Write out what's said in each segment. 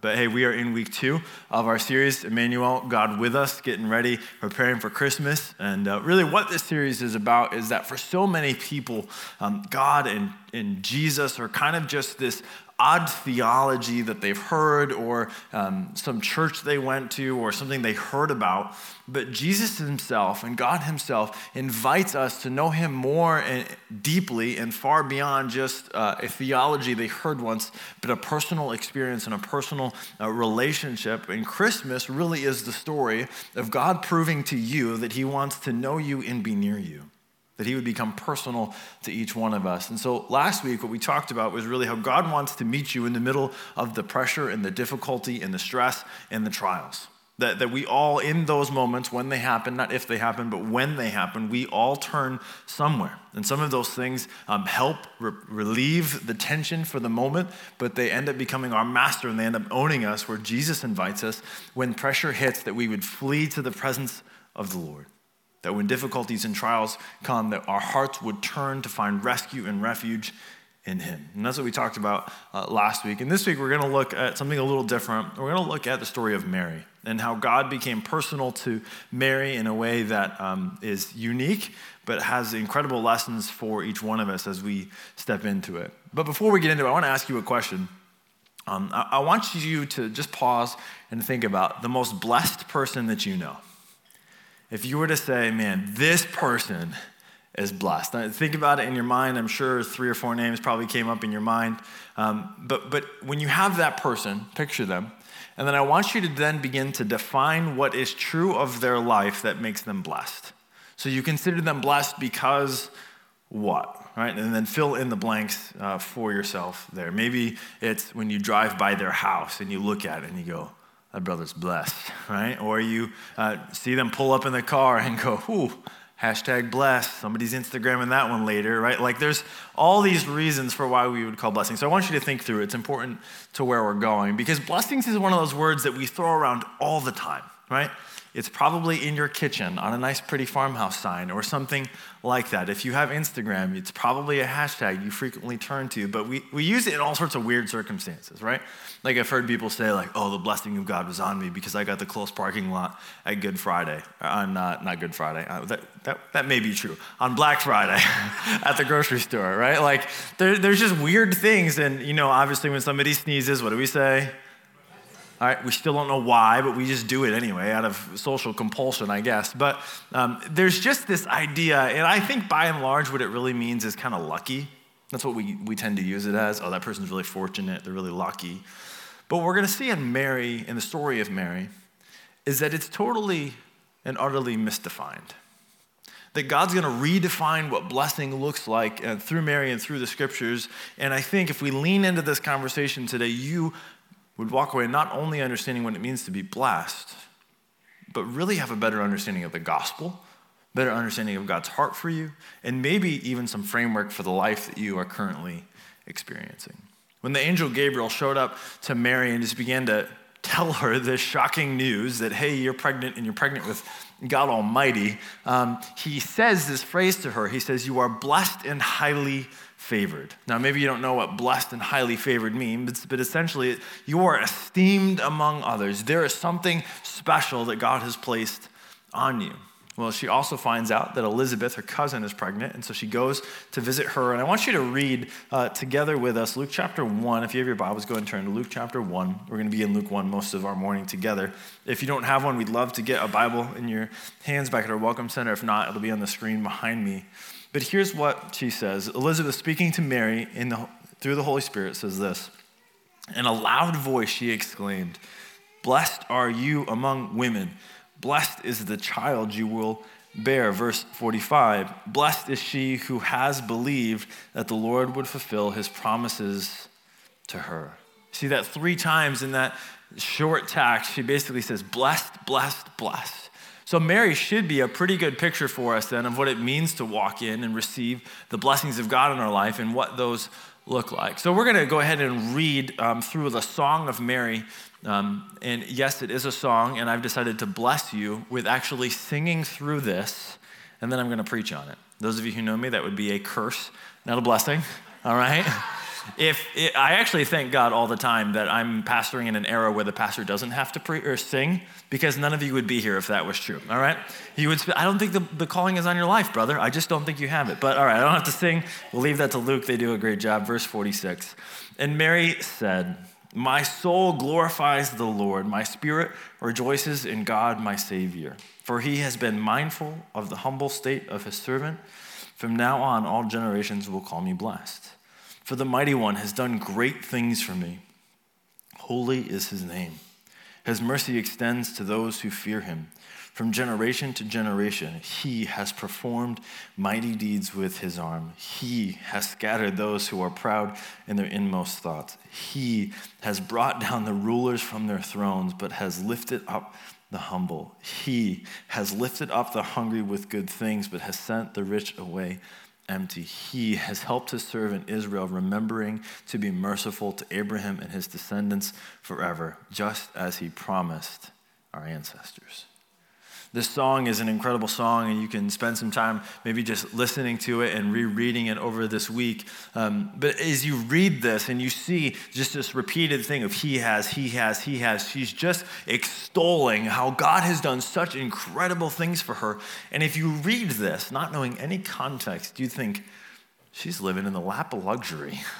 But hey, we are in week two of our series, Emmanuel, God with us, getting ready, preparing for Christmas. And uh, really, what this series is about is that for so many people, um, God and, and Jesus are kind of just this odd theology that they've heard or um, some church they went to or something they heard about. But Jesus himself and God himself invites us to know him more and deeply and far beyond just uh, a theology they heard once, but a personal experience and a personal uh, relationship. And Christmas really is the story of God proving to you that he wants to know you and be near you that he would become personal to each one of us. And so last week, what we talked about was really how God wants to meet you in the middle of the pressure and the difficulty and the stress and the trials. That, that we all, in those moments when they happen, not if they happen, but when they happen, we all turn somewhere. And some of those things um, help re- relieve the tension for the moment, but they end up becoming our master and they end up owning us, where Jesus invites us when pressure hits that we would flee to the presence of the Lord. That when difficulties and trials come, that our hearts would turn to find rescue and refuge in Him. And that's what we talked about uh, last week. And this week, we're going to look at something a little different. We're going to look at the story of Mary and how God became personal to Mary in a way that um, is unique, but has incredible lessons for each one of us as we step into it. But before we get into it, I want to ask you a question. Um, I, I want you to just pause and think about the most blessed person that you know if you were to say, man, this person is blessed. Now, think about it in your mind. I'm sure three or four names probably came up in your mind. Um, but, but when you have that person, picture them. And then I want you to then begin to define what is true of their life that makes them blessed. So you consider them blessed because what? Right? And then fill in the blanks uh, for yourself there. Maybe it's when you drive by their house and you look at it and you go, that brother's blessed, right? Or you uh, see them pull up in the car and go, ooh, hashtag blessed. Somebody's Instagramming that one later, right? Like there's all these reasons for why we would call blessings. So I want you to think through it. It's important to where we're going because blessings is one of those words that we throw around all the time, right? It's probably in your kitchen on a nice, pretty farmhouse sign or something like that. If you have Instagram, it's probably a hashtag you frequently turn to, but we, we use it in all sorts of weird circumstances, right? Like I've heard people say, like, oh, the blessing of God was on me because I got the close parking lot at Good Friday. On, uh, not Good Friday, uh, that, that, that may be true. On Black Friday at the grocery store, right? Like there, there's just weird things. And, you know, obviously when somebody sneezes, what do we say? All right, we still don't know why, but we just do it anyway out of social compulsion, I guess. But um, there's just this idea, and I think by and large, what it really means is kind of lucky. That's what we, we tend to use it as. Oh, that person's really fortunate, they're really lucky. But what we're going to see in Mary, in the story of Mary, is that it's totally and utterly misdefined. That God's going to redefine what blessing looks like uh, through Mary and through the scriptures. And I think if we lean into this conversation today, you would walk away not only understanding what it means to be blessed, but really have a better understanding of the gospel, better understanding of God's heart for you, and maybe even some framework for the life that you are currently experiencing. When the angel Gabriel showed up to Mary and just began to tell her this shocking news that, hey, you're pregnant and you're pregnant with God Almighty, um, he says this phrase to her. He says, You are blessed and highly favored. Now, maybe you don't know what blessed and highly favored means, but essentially, you are esteemed among others. There is something special that God has placed on you. Well, she also finds out that Elizabeth, her cousin, is pregnant, and so she goes to visit her. And I want you to read uh, together with us Luke chapter 1. If you have your Bibles, go and turn to Luke chapter 1. We're going to be in Luke 1 most of our morning together. If you don't have one, we'd love to get a Bible in your hands back at our Welcome Center. If not, it'll be on the screen behind me. But here's what she says Elizabeth, speaking to Mary in the, through the Holy Spirit, says this In a loud voice, she exclaimed, Blessed are you among women, blessed is the child you will bear. Verse 45 Blessed is she who has believed that the Lord would fulfill his promises to her. See that three times in that short text, she basically says, Blessed, blessed, blessed. So, Mary should be a pretty good picture for us then of what it means to walk in and receive the blessings of God in our life and what those look like. So, we're going to go ahead and read um, through the Song of Mary. Um, and yes, it is a song, and I've decided to bless you with actually singing through this, and then I'm going to preach on it. Those of you who know me, that would be a curse, not a blessing, all right? if it, I actually thank God all the time that I'm pastoring in an era where the pastor doesn't have to pre or sing, because none of you would be here if that was true. All right, you would. I don't think the, the calling is on your life, brother. I just don't think you have it. But all right, I don't have to sing. We'll leave that to Luke. They do a great job. Verse 46. And Mary said, "My soul glorifies the Lord. My spirit rejoices in God, my Savior, for He has been mindful of the humble state of His servant." From now on, all generations will call me blessed. For the mighty one has done great things for me. Holy is his name. His mercy extends to those who fear him. From generation to generation, he has performed mighty deeds with his arm. He has scattered those who are proud in their inmost thoughts. He has brought down the rulers from their thrones, but has lifted up the humble. He has lifted up the hungry with good things, but has sent the rich away empty. He has helped his servant Israel, remembering to be merciful to Abraham and his descendants forever, just as he promised our ancestors. This song is an incredible song, and you can spend some time maybe just listening to it and rereading it over this week. Um, but as you read this and you see just this repeated thing of He has, He has, He has, she's just extolling how God has done such incredible things for her. And if you read this, not knowing any context, you think, she's living in the lap of luxury.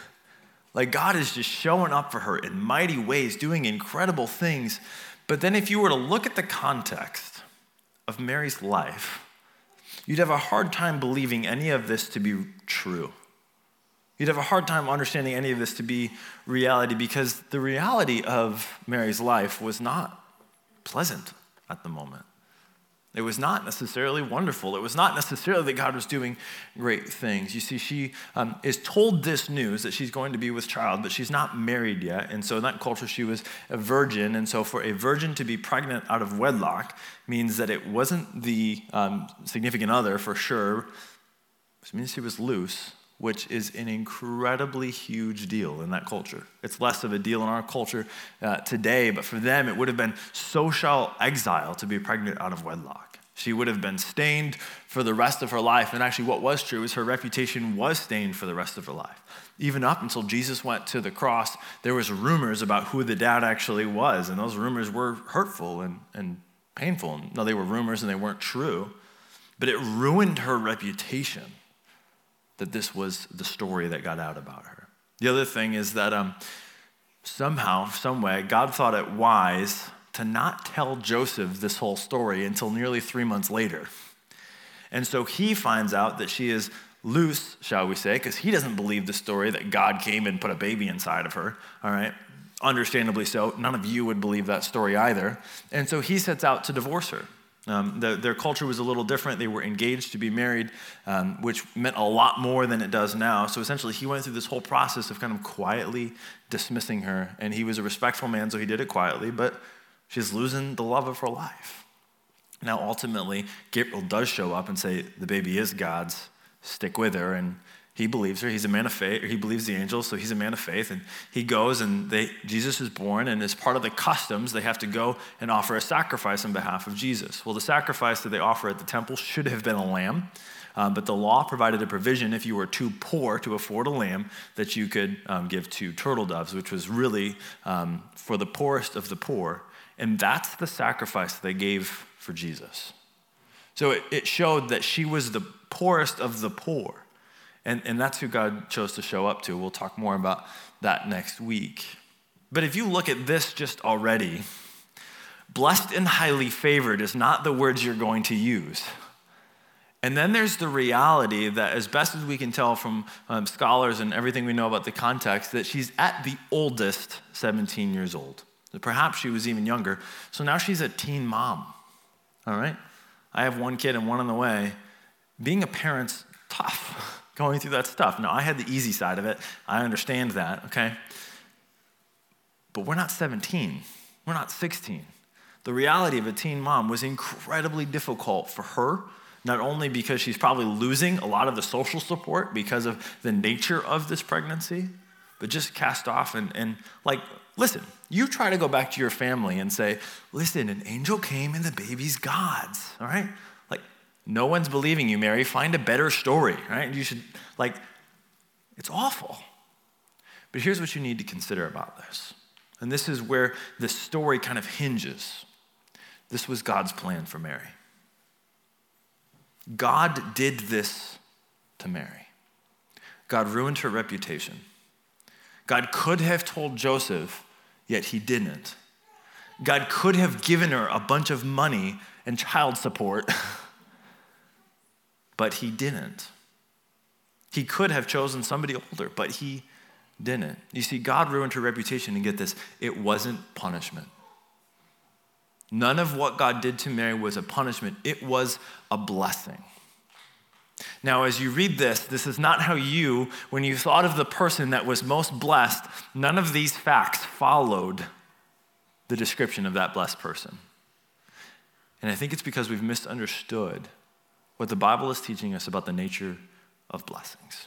Like God is just showing up for her in mighty ways, doing incredible things. But then if you were to look at the context, of Mary's life, you'd have a hard time believing any of this to be true. You'd have a hard time understanding any of this to be reality because the reality of Mary's life was not pleasant at the moment. It was not necessarily wonderful. It was not necessarily that God was doing great things. You see, she um, is told this news that she's going to be with child, but she's not married yet. And so in that culture, she was a virgin. And so for a virgin to be pregnant out of wedlock means that it wasn't the um, significant other for sure. It means she was loose, which is an incredibly huge deal in that culture. It's less of a deal in our culture uh, today, but for them, it would have been social exile to be pregnant out of wedlock. She would have been stained for the rest of her life. And actually, what was true is her reputation was stained for the rest of her life. Even up until Jesus went to the cross, there was rumors about who the dad actually was, and those rumors were hurtful and, and painful. No, they were rumors and they weren't true, but it ruined her reputation that this was the story that got out about her. The other thing is that um, somehow, some way, God thought it wise to not tell Joseph this whole story until nearly three months later. And so he finds out that she is loose, shall we say, because he doesn't believe the story that God came and put a baby inside of her, all right? Understandably so. None of you would believe that story either. And so he sets out to divorce her. Um, the, their culture was a little different. They were engaged to be married, um, which meant a lot more than it does now. So essentially, he went through this whole process of kind of quietly dismissing her. And he was a respectful man, so he did it quietly, but she's losing the love of her life. Now, ultimately, Gabriel does show up and say, The baby is God's, stick with her. And he believes her. He's a man of faith. He believes the angels, so he's a man of faith. And he goes, and they, Jesus is born, and as part of the customs, they have to go and offer a sacrifice on behalf of Jesus. Well, the sacrifice that they offer at the temple should have been a lamb, um, but the law provided a provision if you were too poor to afford a lamb that you could um, give two turtle doves, which was really um, for the poorest of the poor. And that's the sacrifice they gave for Jesus. So it, it showed that she was the poorest of the poor. And, and that's who God chose to show up to. We'll talk more about that next week. But if you look at this just already, blessed and highly favored is not the words you're going to use. And then there's the reality that, as best as we can tell from um, scholars and everything we know about the context, that she's at the oldest 17 years old. Perhaps she was even younger. So now she's a teen mom. All right? I have one kid and one on the way. Being a parent's tough. going through that stuff. Now, I had the easy side of it. I understand that, okay? But we're not 17, we're not 16. The reality of a teen mom was incredibly difficult for her, not only because she's probably losing a lot of the social support because of the nature of this pregnancy, but just cast off and, and like, listen, you try to go back to your family and say, listen, an angel came and the baby's God's, all right? No one's believing you, Mary. Find a better story, right? You should, like, it's awful. But here's what you need to consider about this. And this is where the story kind of hinges. This was God's plan for Mary. God did this to Mary. God ruined her reputation. God could have told Joseph, yet he didn't. God could have given her a bunch of money and child support, but he didn't. He could have chosen somebody older, but he didn't. You see, God ruined her reputation, and get this, it wasn't punishment. None of what God did to Mary was a punishment, it was a blessing. Now, as you read this, this is not how you, when you thought of the person that was most blessed, none of these facts followed the description of that blessed person. And I think it's because we've misunderstood what the Bible is teaching us about the nature of blessings.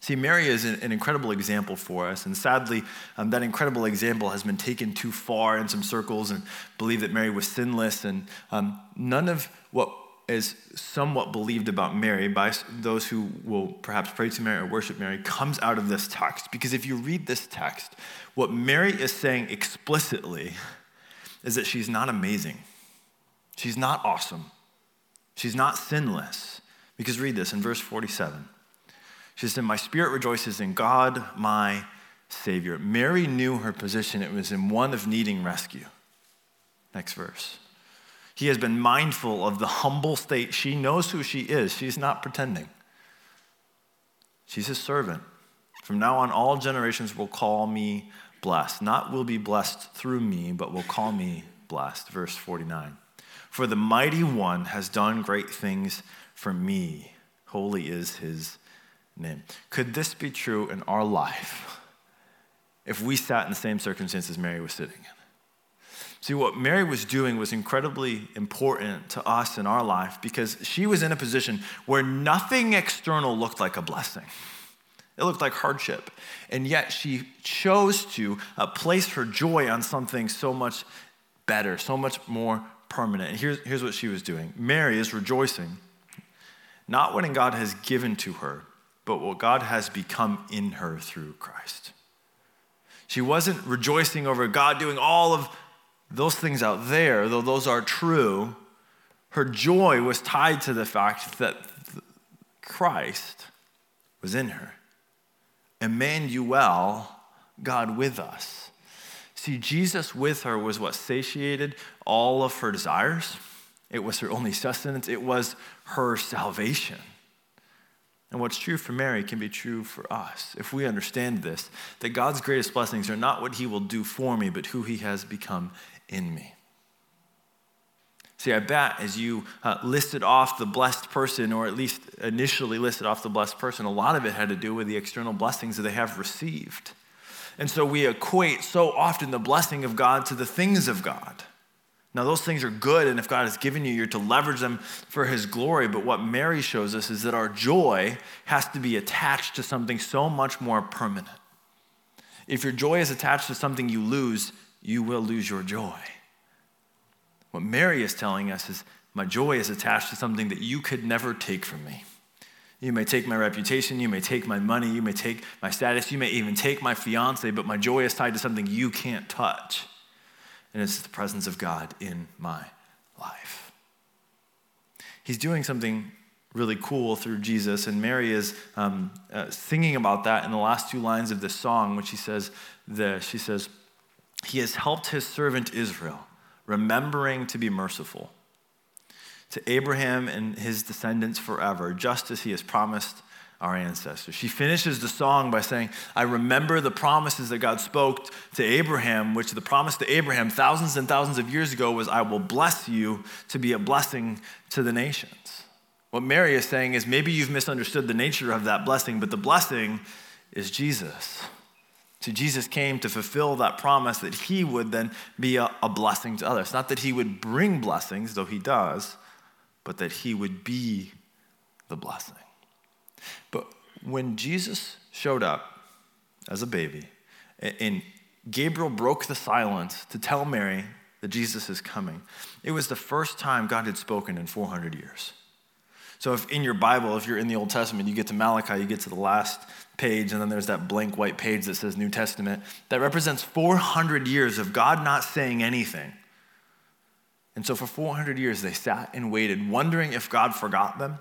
See, Mary is an, incredible example for us, and sadly, um, that incredible example has been taken too far in some circles and believe that Mary was sinless, and um, none of what is somewhat believed about Mary by those who will perhaps pray to Mary or worship Mary comes out of this text. Because if you read this text, what Mary is saying explicitly is that she's not amazing. She's not awesome. She's not sinless. Because read this in verse 47. She said, My spirit rejoices in God, my Savior. Mary knew her position, it was in one of needing rescue. Next verse. He has been mindful of the humble state. She knows who she is, she's not pretending. She's his servant. From now on, all generations will call me blessed. Not will be blessed through me, but will call me blessed. Verse 49. For the mighty one has done great things for me. Holy is his name. Could this be true in our life if we sat in the same circumstances Mary was sitting in? See, what Mary was doing was incredibly important to us in our life because she was in a position where nothing external looked like a blessing. It looked like hardship. And yet she chose to uh, place her joy on something so much better, so much more permanent. And here's, here's what she was doing Mary is rejoicing, not what God has given to her, but what God has become in her through Christ. She wasn't rejoicing over God doing all of those things out there, though those are true, her joy was tied to the fact that Christ was in her. Emmanuel, God with us. See, Jesus with her was what satiated all of her desires. It was her only sustenance. It was her salvation. And what's true for Mary can be true for us if we understand this that God's greatest blessings are not what he will do for me, but who he has become in me. See, I bet as you uh, listed off the blessed person, or at least initially listed off the blessed person, a lot of it had to do with the external blessings that they have received. And so we equate so often the blessing of God to the things of God. Now, those things are good, and if God has given you, you're to leverage them for His glory. But what Mary shows us is that our joy has to be attached to something so much more permanent. If your joy is attached to something you lose, you will lose your joy. What Mary is telling us is, My joy is attached to something that you could never take from me. You may take my reputation, you may take my money, you may take my status, you may even take my fiance, but my joy is tied to something you can't touch. And it's the presence of God in my life. He's doing something really cool through Jesus, and Mary is um, uh, singing about that in the last two lines of this song, which she says, the, she says, he has helped his servant Israel, remembering to be merciful to Abraham and his descendants forever, just as he has promised our ancestors. She finishes the song by saying, I remember the promises that God spoke to Abraham, which the promise to Abraham thousands and thousands of years ago was, I will bless you to be a blessing to the nations. What Mary is saying is maybe you've misunderstood the nature of that blessing, but the blessing is Jesus. So Jesus came to fulfill that promise that he would then be a, a, blessing to others. Not that he would bring blessings, though he does, but that he would be the blessing. But when Jesus showed up as a baby, and Gabriel broke the silence to tell Mary that Jesus is coming, it was the first time God had spoken in 400 years. So, if in your Bible, if you're in the Old Testament, you get to Malachi, you get to the last page, and then there's that blank white page that says New Testament, that represents 400 years of God not saying anything. And so, for 400 years, they sat and waited, wondering if God forgot them,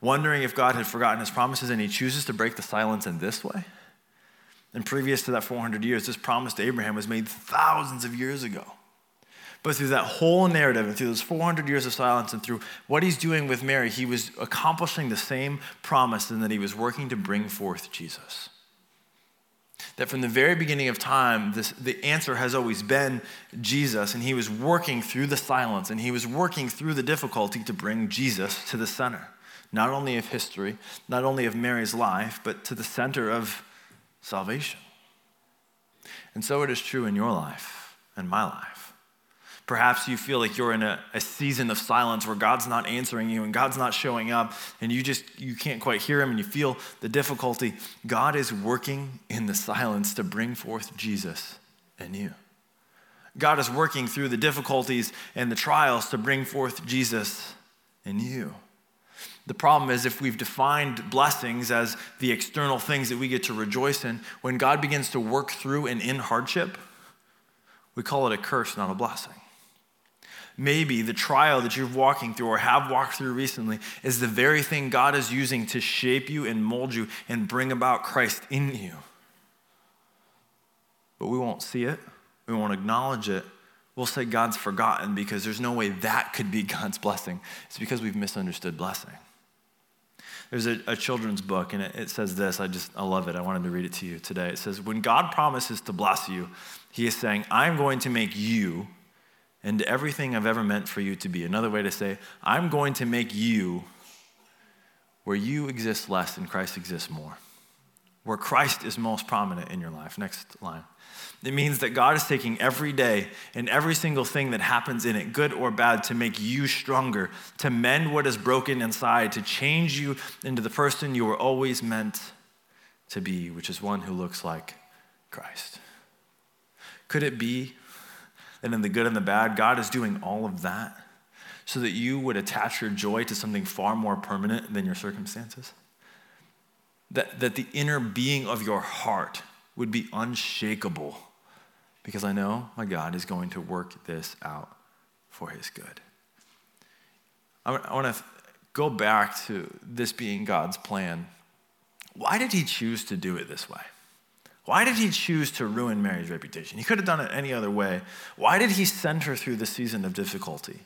wondering if God had forgotten his promises, and he chooses to break the silence in this way. And previous to that 400 years, this promise to Abraham was made thousands of years ago. But through that whole narrative and through those 400 years of silence and through what he's doing with Mary, he was accomplishing the same promise and that he was working to bring forth Jesus. That from the very beginning of time, this, the answer has always been Jesus, and he was working through the silence and he was working through the difficulty to bring Jesus to the center, not only of history, not only of Mary's life, but to the center of salvation. And so it is true in your life and my life. Perhaps you feel like you're in a, a, season of silence where God's not answering you and God's not showing up and you just you can't quite hear him and you feel the difficulty. God is working in the silence to bring forth Jesus in you. God is working through the difficulties and the trials to bring forth Jesus in you. The problem is if we've defined blessings as the external things that we get to rejoice in, when God begins to work through and in hardship, we call it a curse, not a blessing. Maybe the trial that you're walking through or have walked through recently is the very thing God is using to shape you and mold you and bring about Christ in you. But we won't see it, we won't acknowledge it. We'll say God's forgotten because there's no way that could be God's blessing. It's because we've misunderstood blessing. There's a, a children's book, and it, it says this. I just, I love it. I wanted to read it to you today. It says, When God promises to bless you, He is saying, I'm going to make you and everything I've ever meant for you to be. Another way to say, I'm going to make you where you exist less and Christ exists more. Where Christ is most prominent in your life. Next line. It means that God is taking every day and every single thing that happens in it, good or bad, to make you stronger, to mend what is broken inside, to change you into the person you were always meant to be, which is one who looks like Christ. Could it be and in the good and the bad, God is doing all of that so that you would attach your joy to something far more permanent than your circumstances. That, that the inner being of your heart would be unshakable because I know my God is going to work this out for his good. I want to go back to this being God's plan. Why did he choose to do it this way? Why did he choose to ruin Mary's reputation? He could have done it any other way. Why did he send her through the season of difficulty?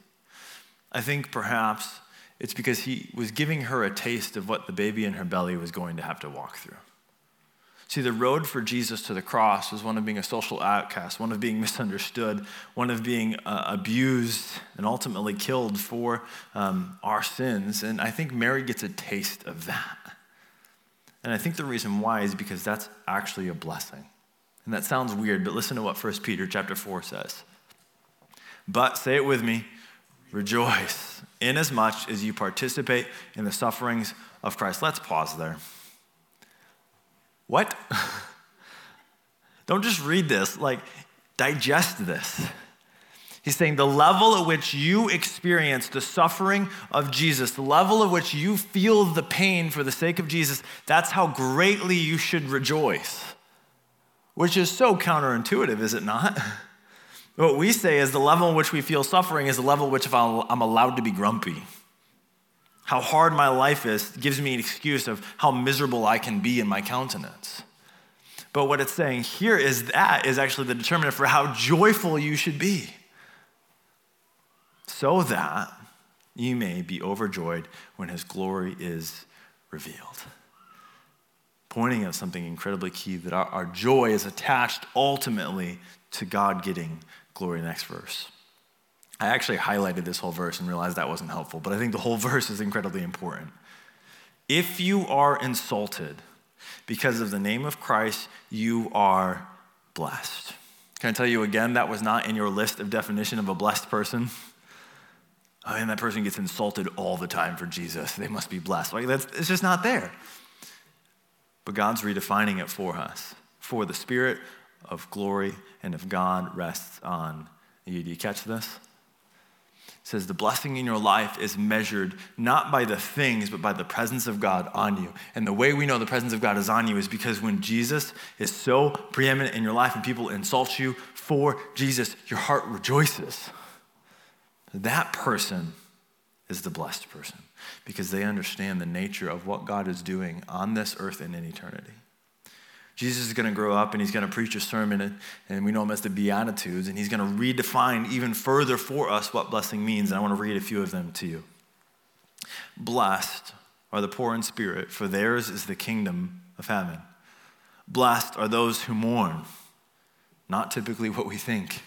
I think perhaps it's because he was giving her a taste of what the baby in her belly was going to have to walk through. See, the road for Jesus to the cross was one of being a social outcast, one of being misunderstood, one of being uh, abused and ultimately killed for um, our sins. And I think Mary gets a taste of that. And I think the reason why is because that's actually a blessing. And that sounds weird, but listen to what 1 Peter chapter 4 says. But say it with me, rejoice inasmuch as you participate in the sufferings of Christ. Let's pause there. What? Don't just read this, like digest this. He's saying the level at which you experience the suffering of Jesus, the level at which you feel the pain for the sake of Jesus, that's how greatly you should rejoice. Which is so counterintuitive, is it not? What we say is the level in which we feel suffering is the level in which I'm allowed to be grumpy. How hard my life is gives me an excuse of how miserable I can be in my countenance. But what it's saying here is that is actually the determinant for how joyful you should be so that you may be overjoyed when his glory is revealed. Pointing at something incredibly key that our, our joy is attached ultimately to God getting glory. Next verse. I actually highlighted this whole verse and realized that wasn't helpful, but I think the whole verse is incredibly important. If you are insulted because of the name of Christ, you are blessed. Can I tell you again, that was not in your list of definition of a blessed person? oh, and that person gets insulted all the time for Jesus. They must be blessed. Like that's it's just not there. But God's redefining it for us. For the spirit of glory and of God rests on you. Do you catch this? says the blessing in your life is measured not by the things, but by the presence of God on you. And the way we know the presence of God is on you is because when Jesus is so preeminent in your life and people insult you for Jesus, your heart rejoices. That person is the blessed person because they understand the nature of what God is doing on this earth and in eternity. Jesus is going to grow up and he's going to preach a sermon, and we know him as the Beatitudes, and he's going to redefine even further for us what blessing means. And I want to read a few of them to you. Blessed are the poor in spirit, for theirs is the kingdom of heaven. Blessed are those who mourn, not typically what we think,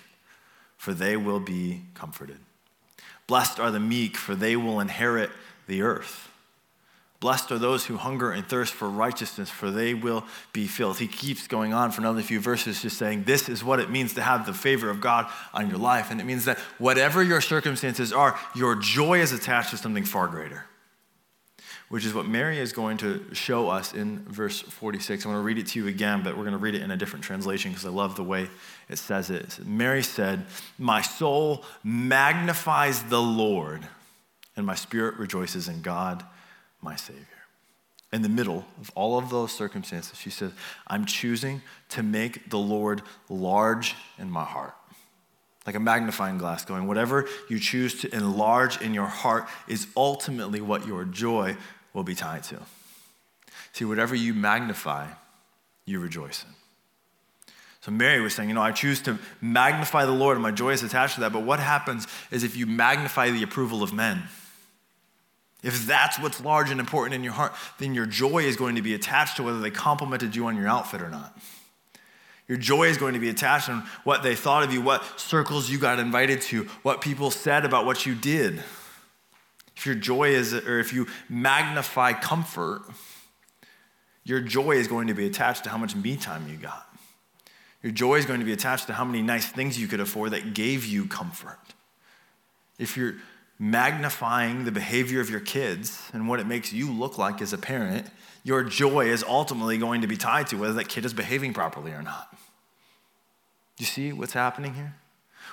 for they will be comforted. Blessed are the meek, for they will inherit the earth. Blessed are those who hunger and thirst for righteousness, for they will be filled. He keeps going on for another few verses, just saying, This is what it means to have the favor of God on your life. And it means that whatever your circumstances are, your joy is attached to something far greater, which is what Mary is going to show us in verse 46. I want to read it to you again, but we're going to read it in a different translation because I love the way it says it. Mary said, My soul magnifies the Lord, and my spirit rejoices in God my Savior. In the middle of all of those circumstances, she says, I'm choosing to make the Lord large in my heart. Like a magnifying glass going, whatever you choose to enlarge in your heart is ultimately what your joy will be tied to. See, whatever you magnify, you rejoice in. So Mary was saying, you know, I choose to magnify the Lord and my joy is attached to that. But what happens is if you magnify the approval of men, if that's what's large and important in your heart, then your joy is going to be attached to whether they complimented you on your outfit or not. Your joy is going to be attached on what they thought of you, what circles you got invited to, what people said about what you did. If your joy is, or if you magnify comfort, your joy is going to be attached to how much me time you got. Your joy is going to be attached to how many nice things you could afford that gave you comfort. If you're magnifying the behavior of your kids and what it makes you look like as a parent, your joy is ultimately going to be tied to whether that kid is behaving properly or not. You see what's happening here?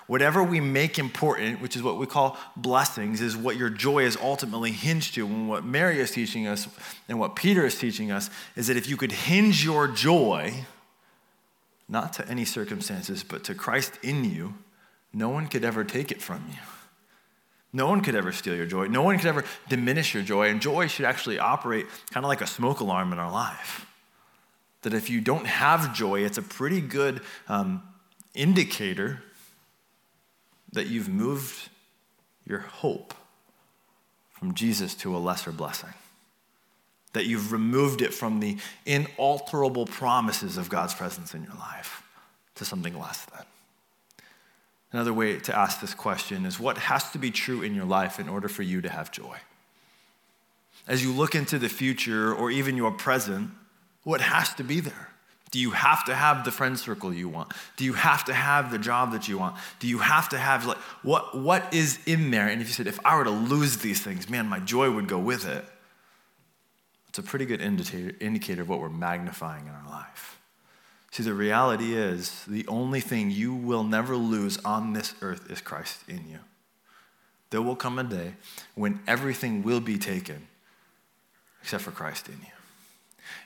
Whatever we make important, which is what we call blessings, is what your joy is ultimately hinged to. And what Mary is teaching us and what Peter is teaching us is that if you could hinge your joy, not to any circumstances, but to Christ in you, no one could ever take it from you. No one could ever steal your joy. No one could ever diminish your joy. And joy should actually operate kind of like a smoke alarm in our life. That if you don't have joy, it's a pretty good um, indicator that you've moved your hope from Jesus to a lesser blessing. That you've removed it from the inalterable promises of God's presence in your life to something less than. Another way to ask this question is what has to be true in your life in order for you to have joy? As you look into the future or even your present, what has to be there? Do you have to have the friend circle you want? Do you have to have the job that you want? Do you have to have like what what is in there? And if you said, if I were to lose these things, man, my joy would go with it. It's a pretty good indicator, indicator of what we're magnifying in our life. See, the reality is the only thing you will never lose on this earth is Christ in you. There will come a day when everything will be taken except for Christ in you.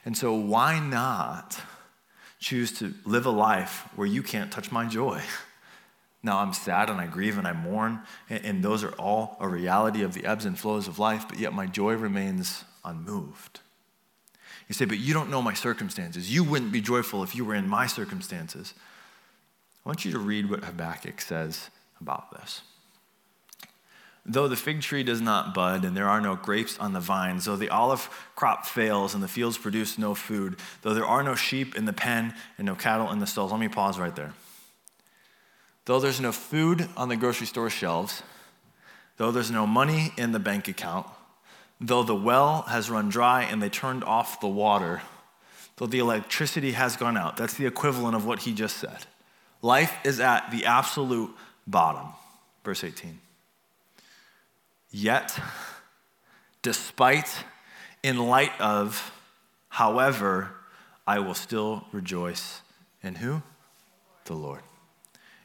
And so, why not choose to live a life where you can't touch my joy? Now, I'm sad and I grieve and I mourn, and, those are all a reality of the ebbs and flows of life, but yet my joy remains unmoved. You say, but you don't know my circumstances. You wouldn't be joyful if you were in my circumstances. I want you to read what Habakkuk says about this. Though the fig tree does not bud, and there are no grapes on the vines, though the olive crop fails and the fields produce no food, though there are no sheep in the pen and no cattle in the stalls. Let me pause right there. Though there's no food on the grocery store shelves, though there's no money in the bank account, though the well has run dry and they turned off the water, though the electricity has gone out. That's the equivalent of what he just said. Life is at the absolute bottom. Verse 18. Yet, despite, in light of, however, I will still rejoice in who? The Lord.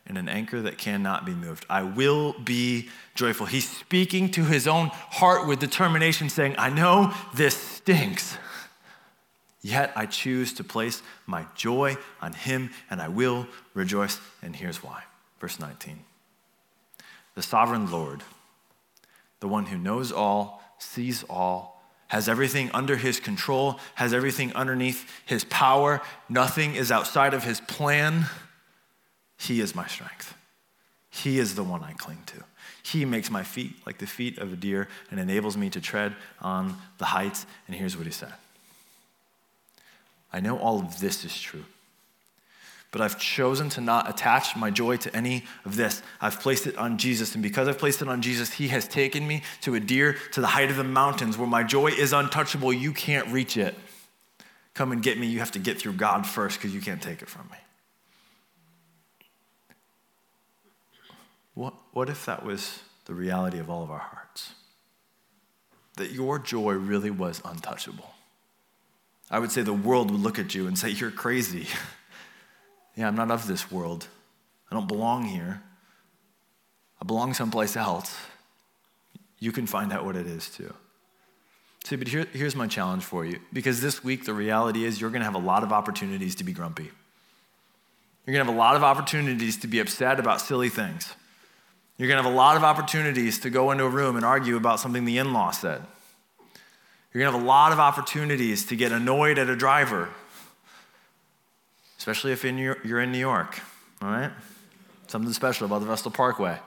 And an anchor that cannot be moved. I will be joyful. He's speaking to his own heart with determination, saying, I know this stinks. Yet I choose to place my joy on him, and I will rejoice. And here's why. Verse 19 The sovereign Lord, the one who knows all, sees all, has everything under his control, has everything underneath his power, nothing is outside of his plan. He is my strength. He is the one I cling to. He makes my feet like the feet of a deer and enables me to tread on the heights. And here's what he said I know all of this is true, but I've chosen to not attach my joy to any of this. I've placed it on Jesus. And because I've placed it on Jesus, He has taken me to a deer to the height of the mountains where my joy is untouchable. You can't reach it. Come and get me. You have to get through God first because you can't take it from me. What, what if that was the reality of all of our hearts? That your joy really was untouchable. I would say the world would look at you and say, You're crazy. yeah, I'm not of this world. I don't belong here. I belong someplace else. You can find out what it is too. See, but here, here's my challenge for you. Because this week, the reality is you're going to have a lot of opportunities to be grumpy. You're going to have a lot of opportunities to be upset about silly things. You're going to have a lot of opportunities to go into a room and argue about something the in law said. You're going to have a lot of opportunities to get annoyed at a driver, especially if you're in New York, all right? Something special about the Vestal Parkway.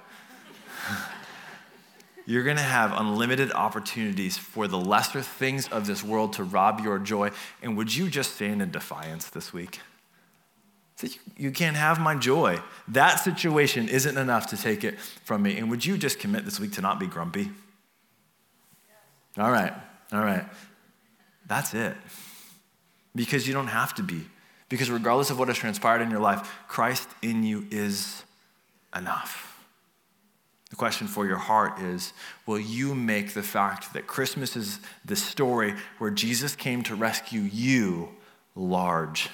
you're going to have unlimited opportunities for the lesser things of this world to rob your joy. And would you just stand in defiance this week? You can't have my joy. That situation isn't enough to take it from me. And would you just commit this week to not be grumpy? All right, all right. That's it. Because you don't have to be. Because regardless of what has transpired in your life, Christ in you is enough. The question for your heart is Will you make the fact that Christmas is the story where Jesus came to rescue you large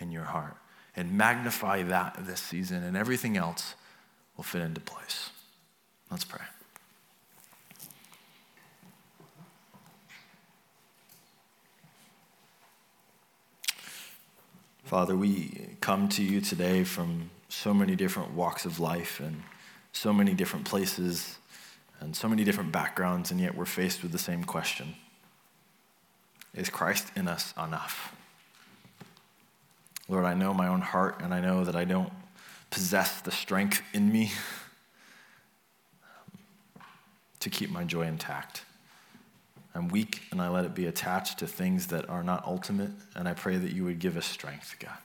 in your heart? And magnify that this season, and everything else will fit into place. Let's pray. Father, we come to you today from so many different walks of life and so many different places and so many different backgrounds, and yet we're faced with the same question Is Christ in us enough? Lord, I know my own heart, and I know that I don't possess the strength in me to keep my joy intact. I'm weak, and I let it be attached to things that are not ultimate, and I pray that you would give us strength, God.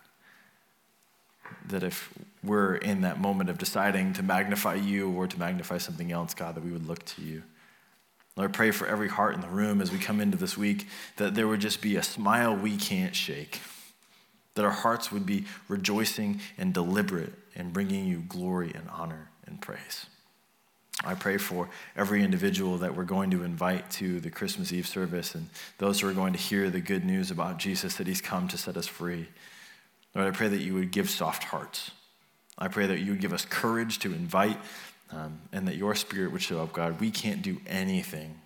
That if we're in that moment of deciding to magnify you or to magnify something else, God, that we would look to you. Lord, I pray for every heart in the room as we come into this week that there would just be a smile we can't shake that our hearts would be rejoicing and deliberate in bringing you glory and honor and praise. I pray for every individual that we're going to invite to the Christmas Eve service and those who are going to hear the good news about Jesus that he's come to set us free. Lord, I pray that you would give soft hearts. I pray that you would give us courage to invite um, and that your spirit would show up, God. We can't do anything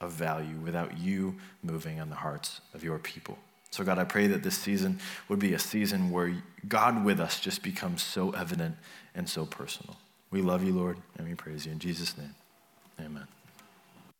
of value without you moving on the hearts of your people. So, God, I pray that this season would be a season where God with us just becomes so evident and so personal. We love you, Lord, and we praise you. In Jesus' name, amen.